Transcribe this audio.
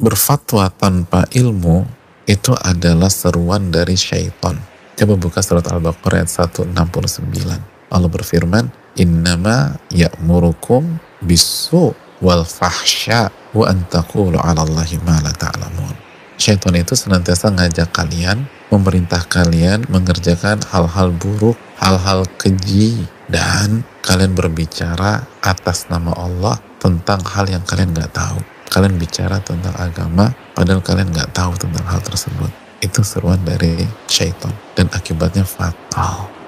berfatwa tanpa ilmu itu adalah seruan dari syaitan. Coba buka surat Al-Baqarah ayat 169. Allah berfirman, "Innama ya'murukum bisu wal fahsya wa an taqulu 'ala Allahi ma la ta'lamun." Syaitan itu senantiasa ngajak kalian, memerintah kalian mengerjakan hal-hal buruk, hal-hal keji, dan kalian berbicara atas nama Allah tentang hal yang kalian nggak tahu. Kalian bicara tentang agama, padahal kalian nggak tahu tentang hal tersebut. Itu seruan dari syaitan dan akibatnya fatal.